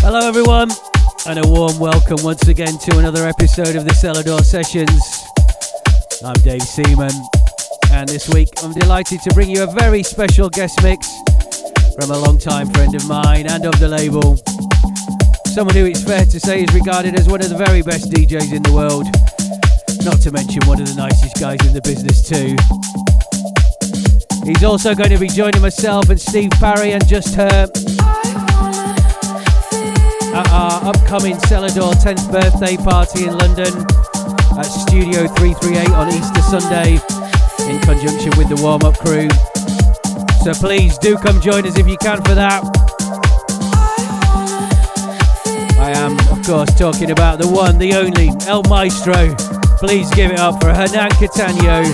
Hello, everyone, and a warm welcome once again to another episode of the Selador Sessions. I'm Dave Seaman, and this week I'm delighted to bring you a very special guest mix from a long-time friend of mine and of the label. Someone who it's fair to say is regarded as one of the very best DJs in the world, not to mention one of the nicest guys in the business, too. He's also going to be joining myself and Steve Parry and Just Her at our upcoming Selador 10th birthday party in London at Studio 338 on Easter Sunday in conjunction with the warm up crew. So please do come join us if you can for that. I am, of course, talking about the one, the only, El Maestro. Please give it up for Hernan Cattaneo,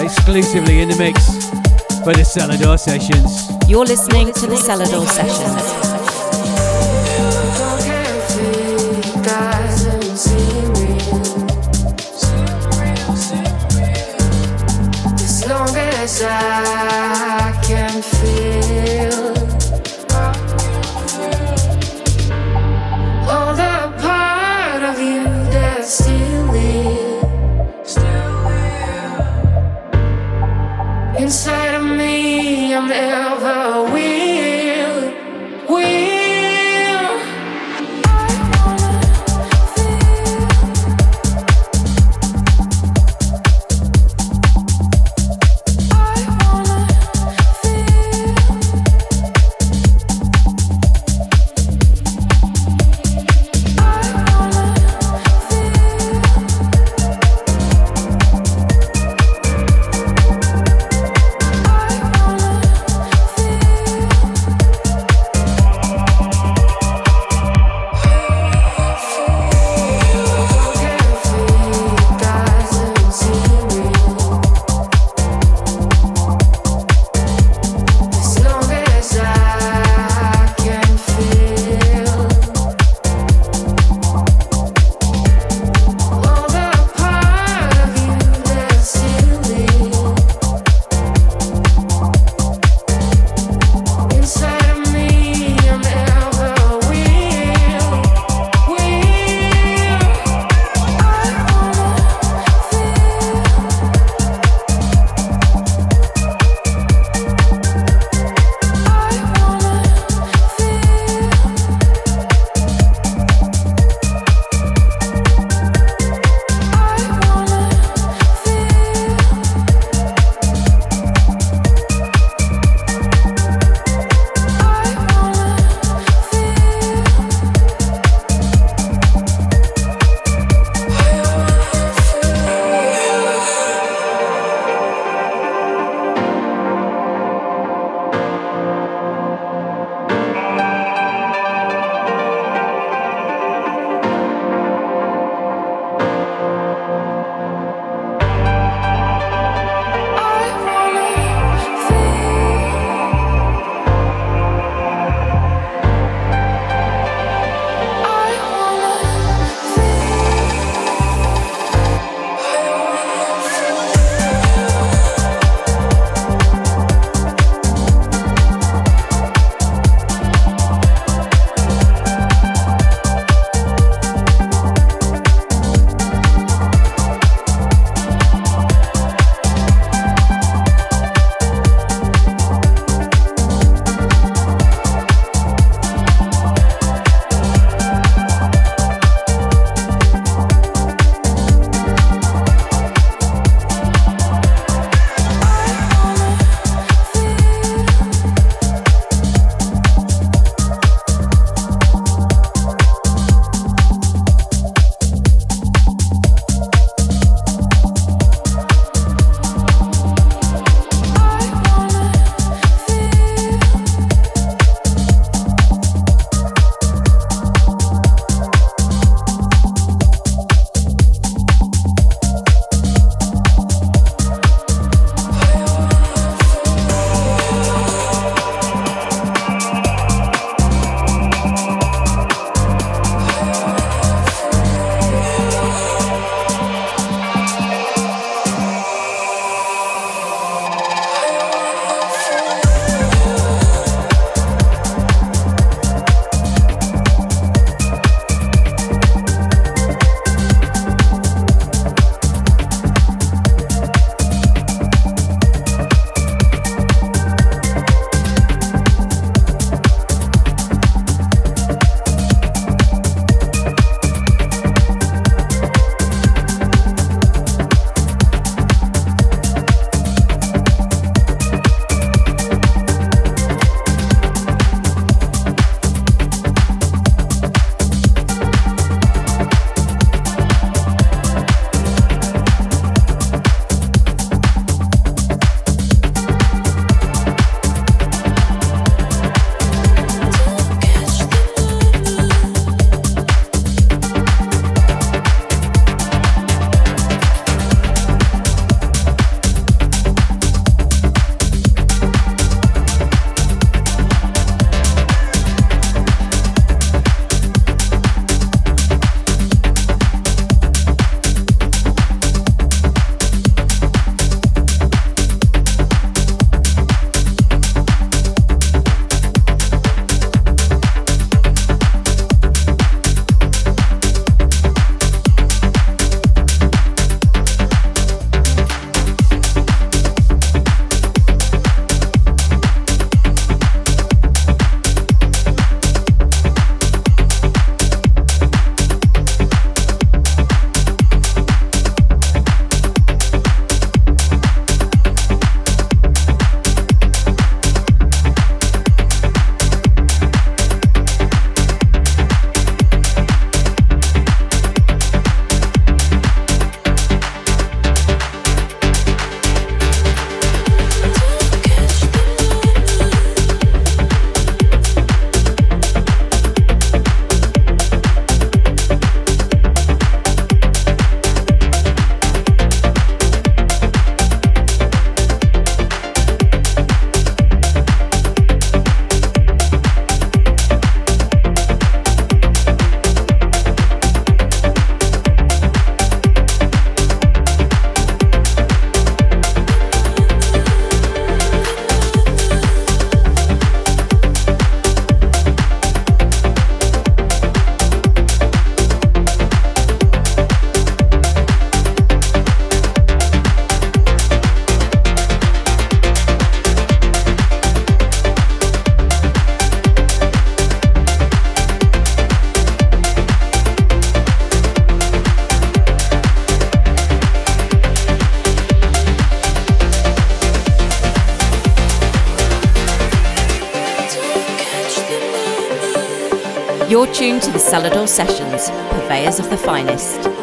exclusively in the mix for the Selador Sessions. You're listening to the Selador Sessions. I can feel inside Selador Sessions, purveyors of the finest.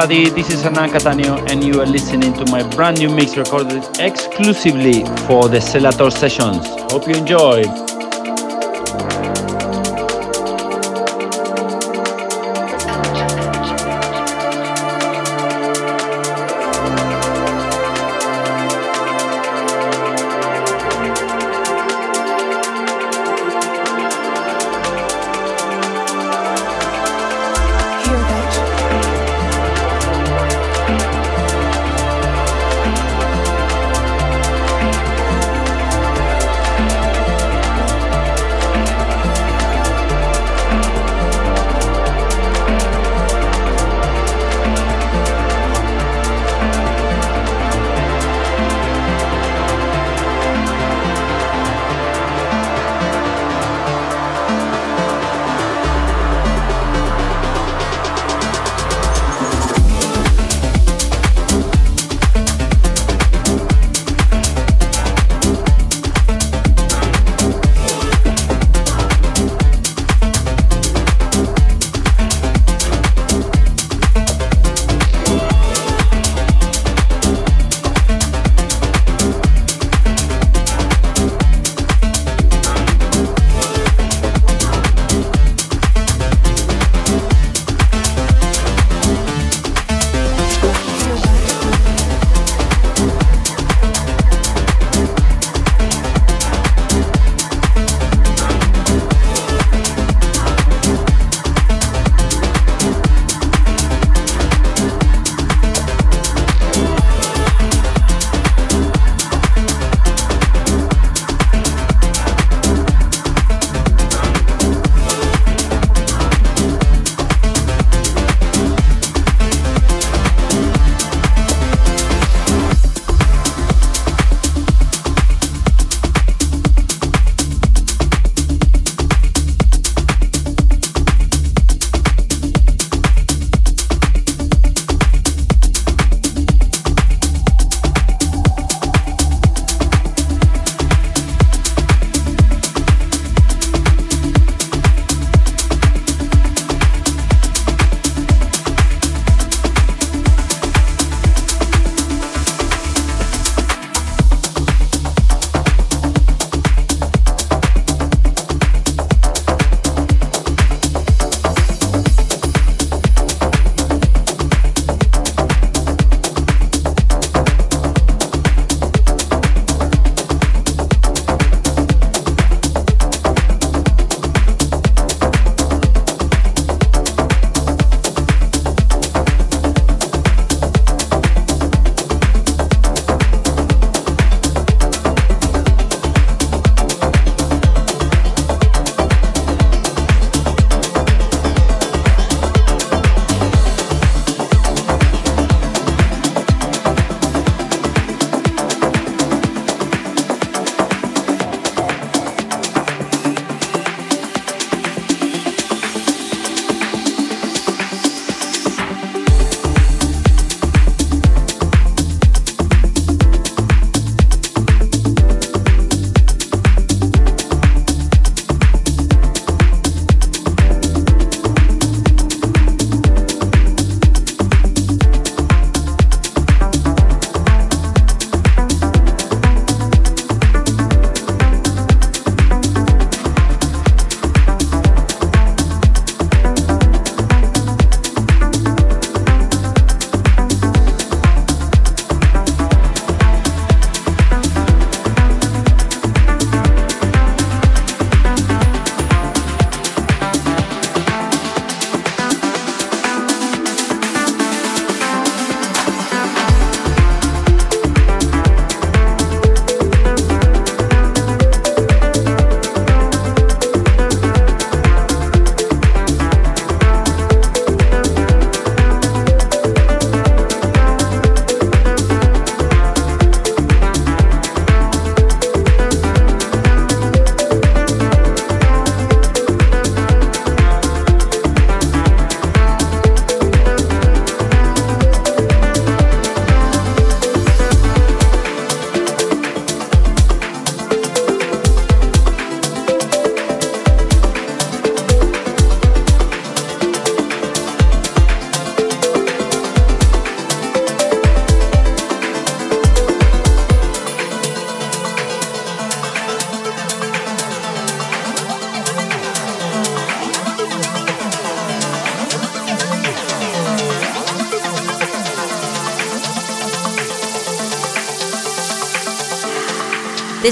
Everybody, this is Hernan Cattaneo and you are listening to my brand new mix recorded exclusively for the Selador sessions. Hope you enjoy.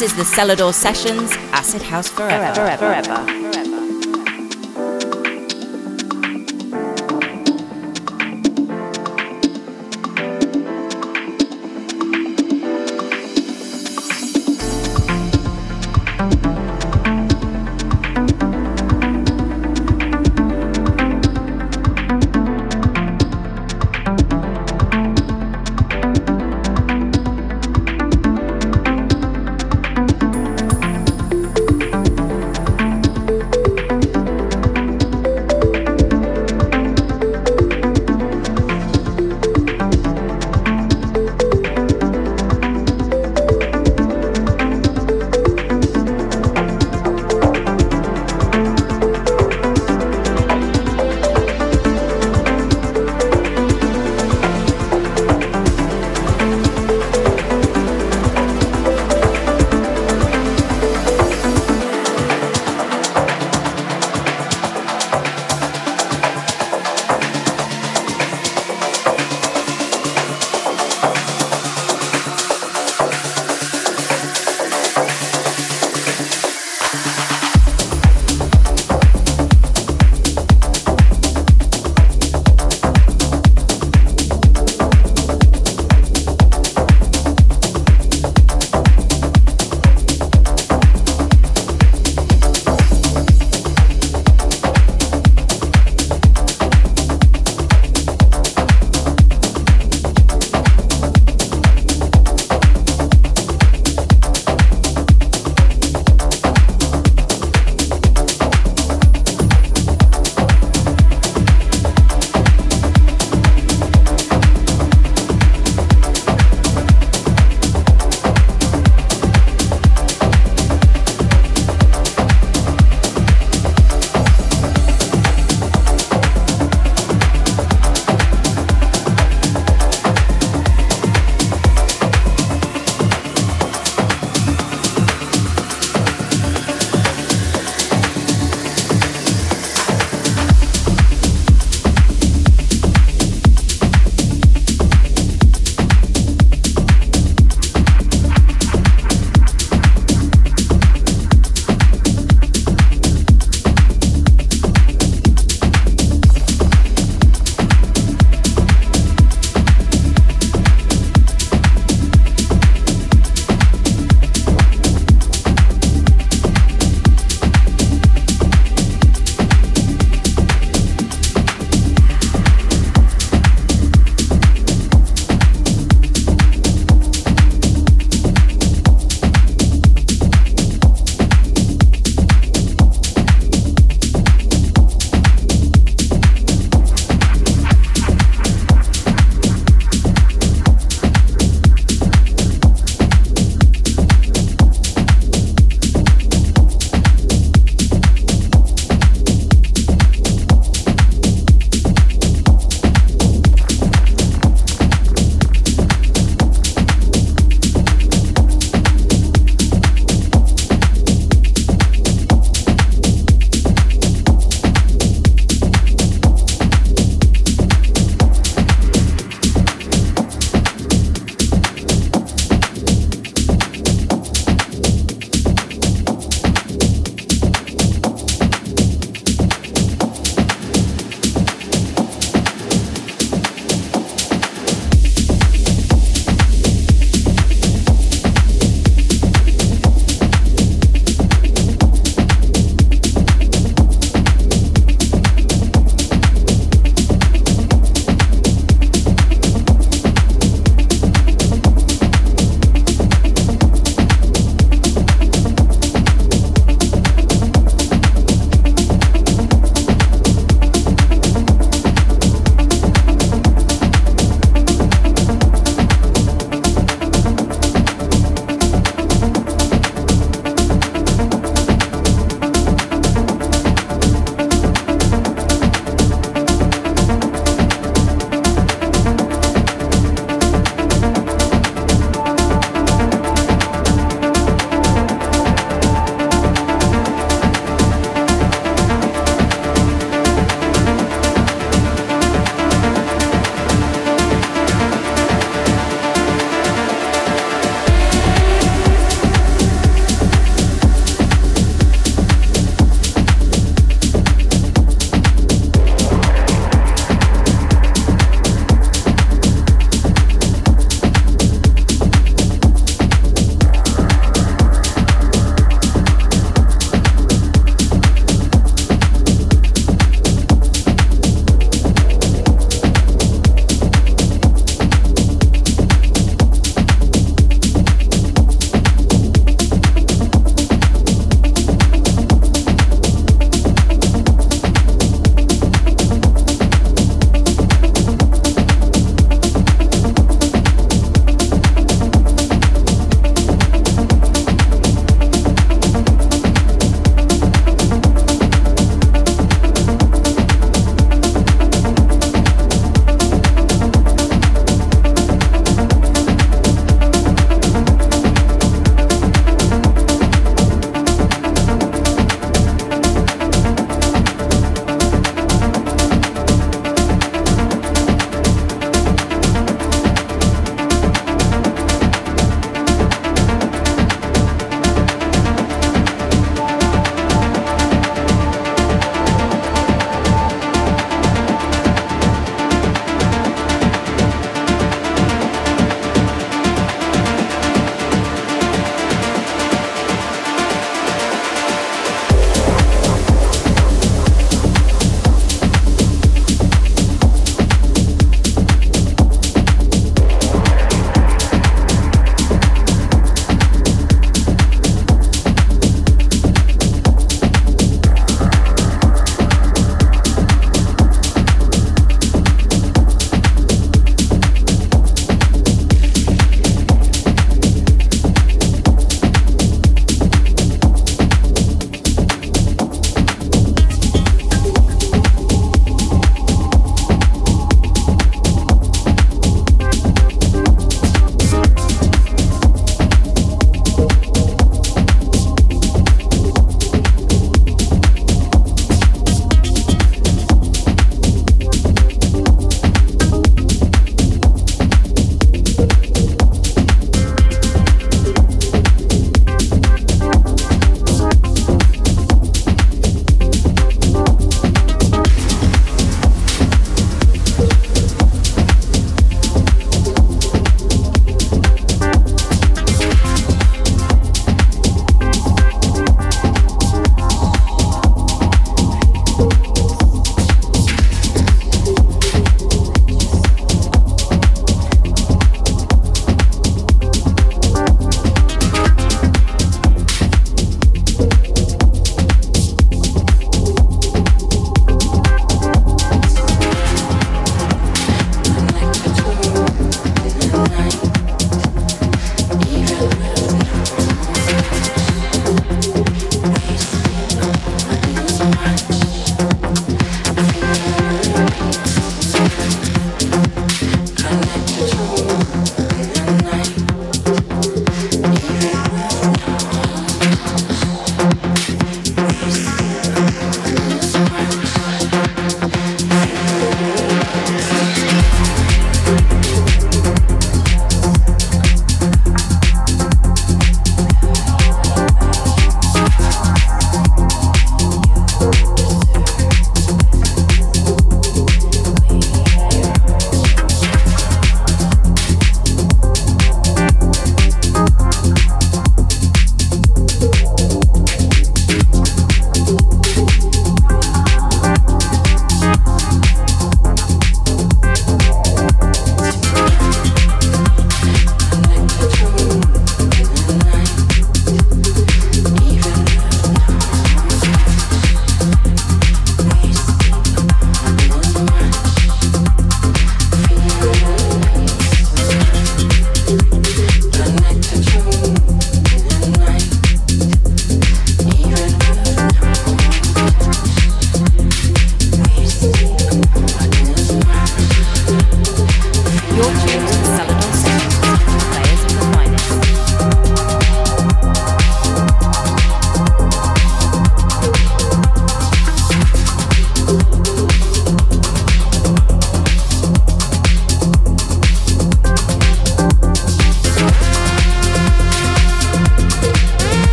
This is the Selador Sessions Acid House Forever. forever, forever.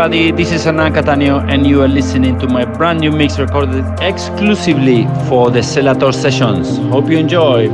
Everybody. This is Hernan Cattaneo, and you are listening to my brand new mix recorded exclusively for the Selador sessions. Hope you enjoy.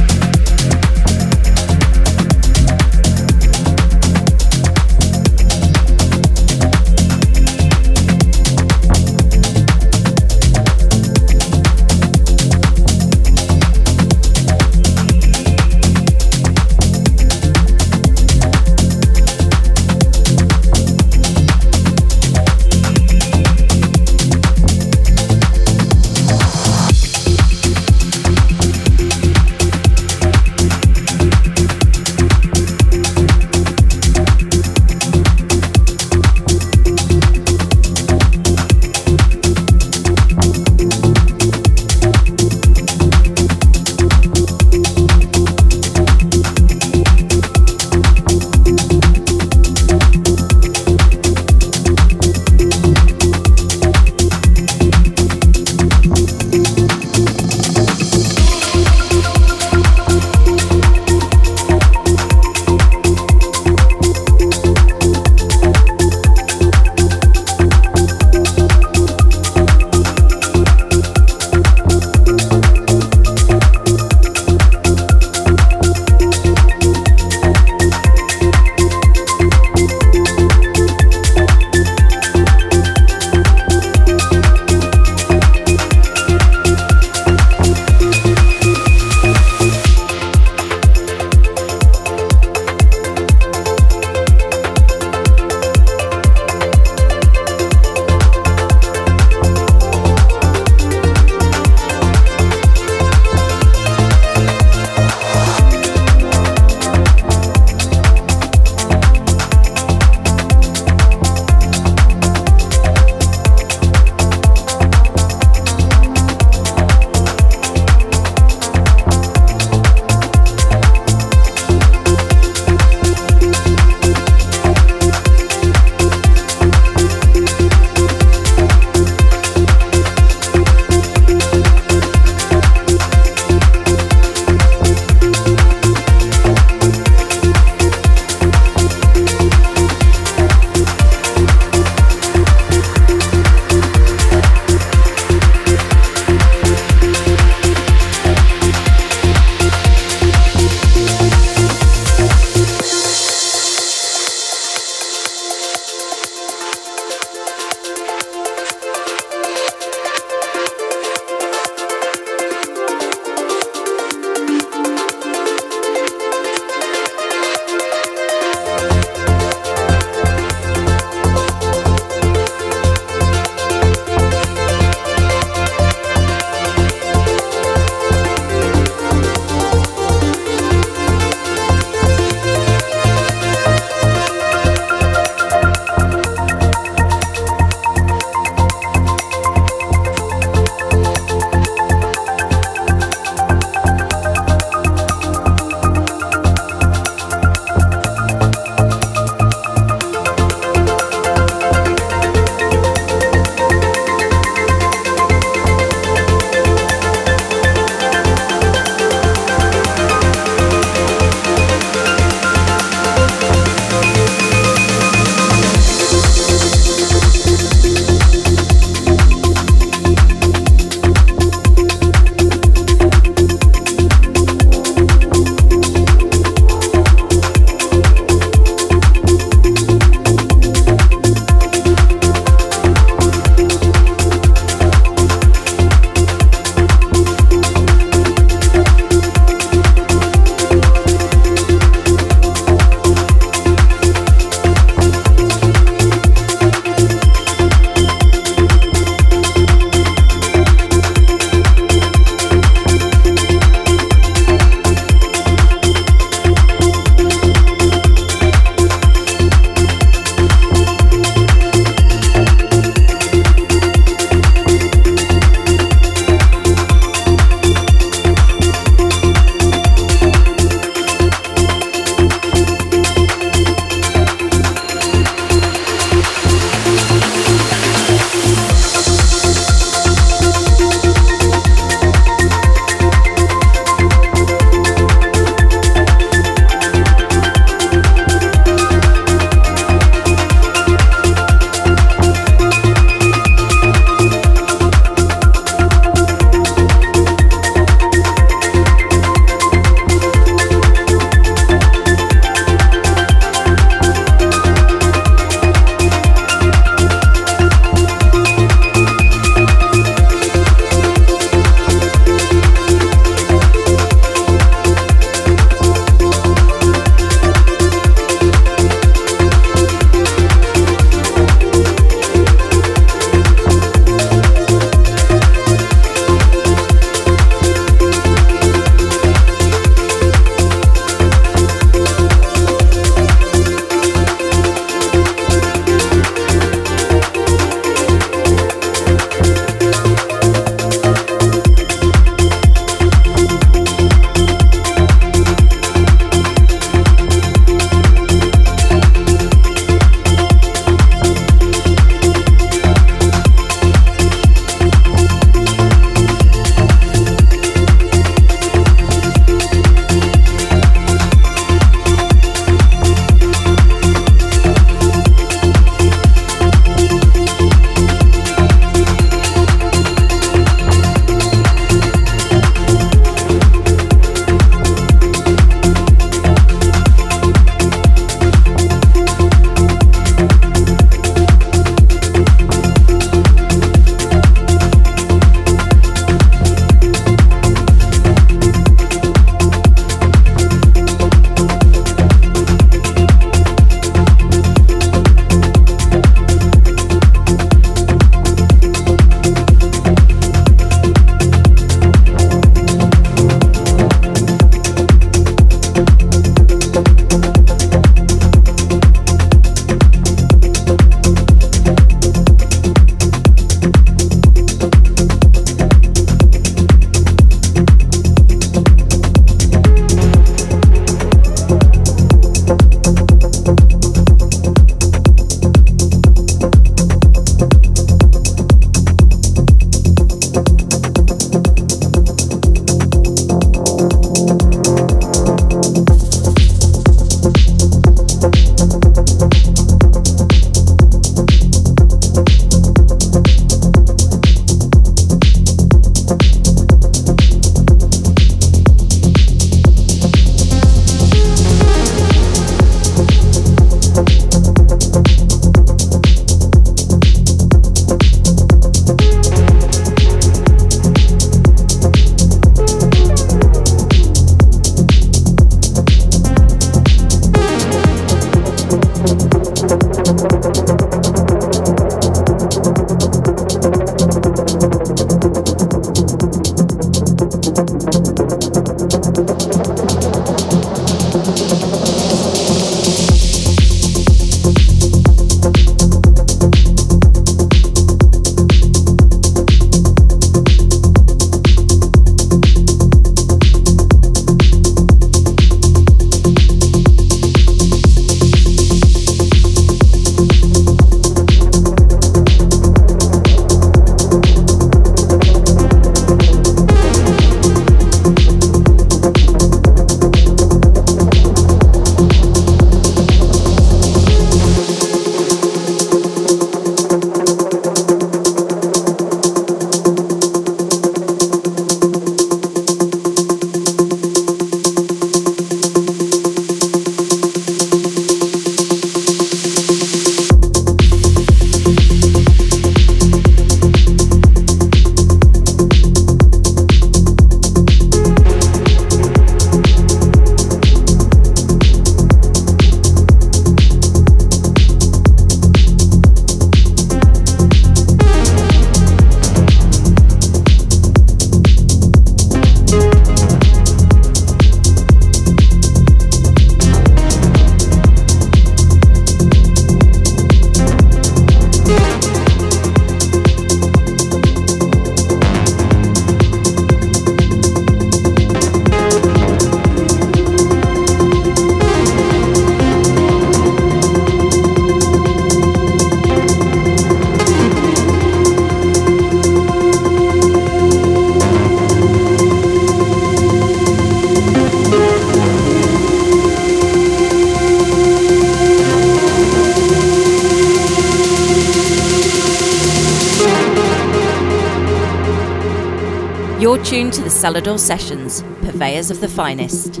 Selador Sessions, purveyors of the finest.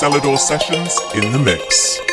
Selador Sessions in the mix.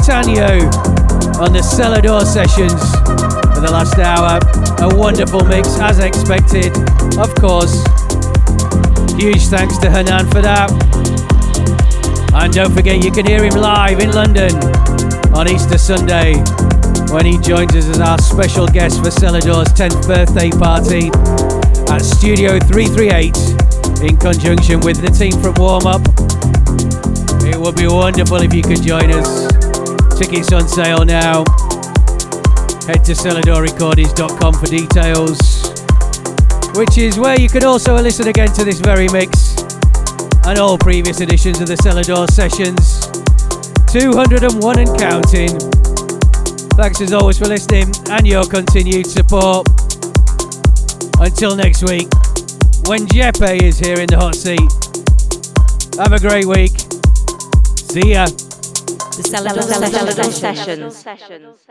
Cattaneo on the Selador sessions for the last hour. A wonderful mix, as expected, of course. Huge thanks to Hernan for that. And don't forget, you can hear him live in London on Easter Sunday when he joins us as our special guest for Selador's 10th birthday party at Studio 338 in conjunction with the team from Warm Up. It would be wonderful if you could join us. Tickets on sale now. Head to seladorrecordings.com for details, which is where you can also listen again to this very mix and all previous editions of the Selador sessions. 201 and counting. Thanks as always for listening and your continued support. Until next week, when Jeppe is here in the hot seat. Have a great week. See ya. The Selador Sessions.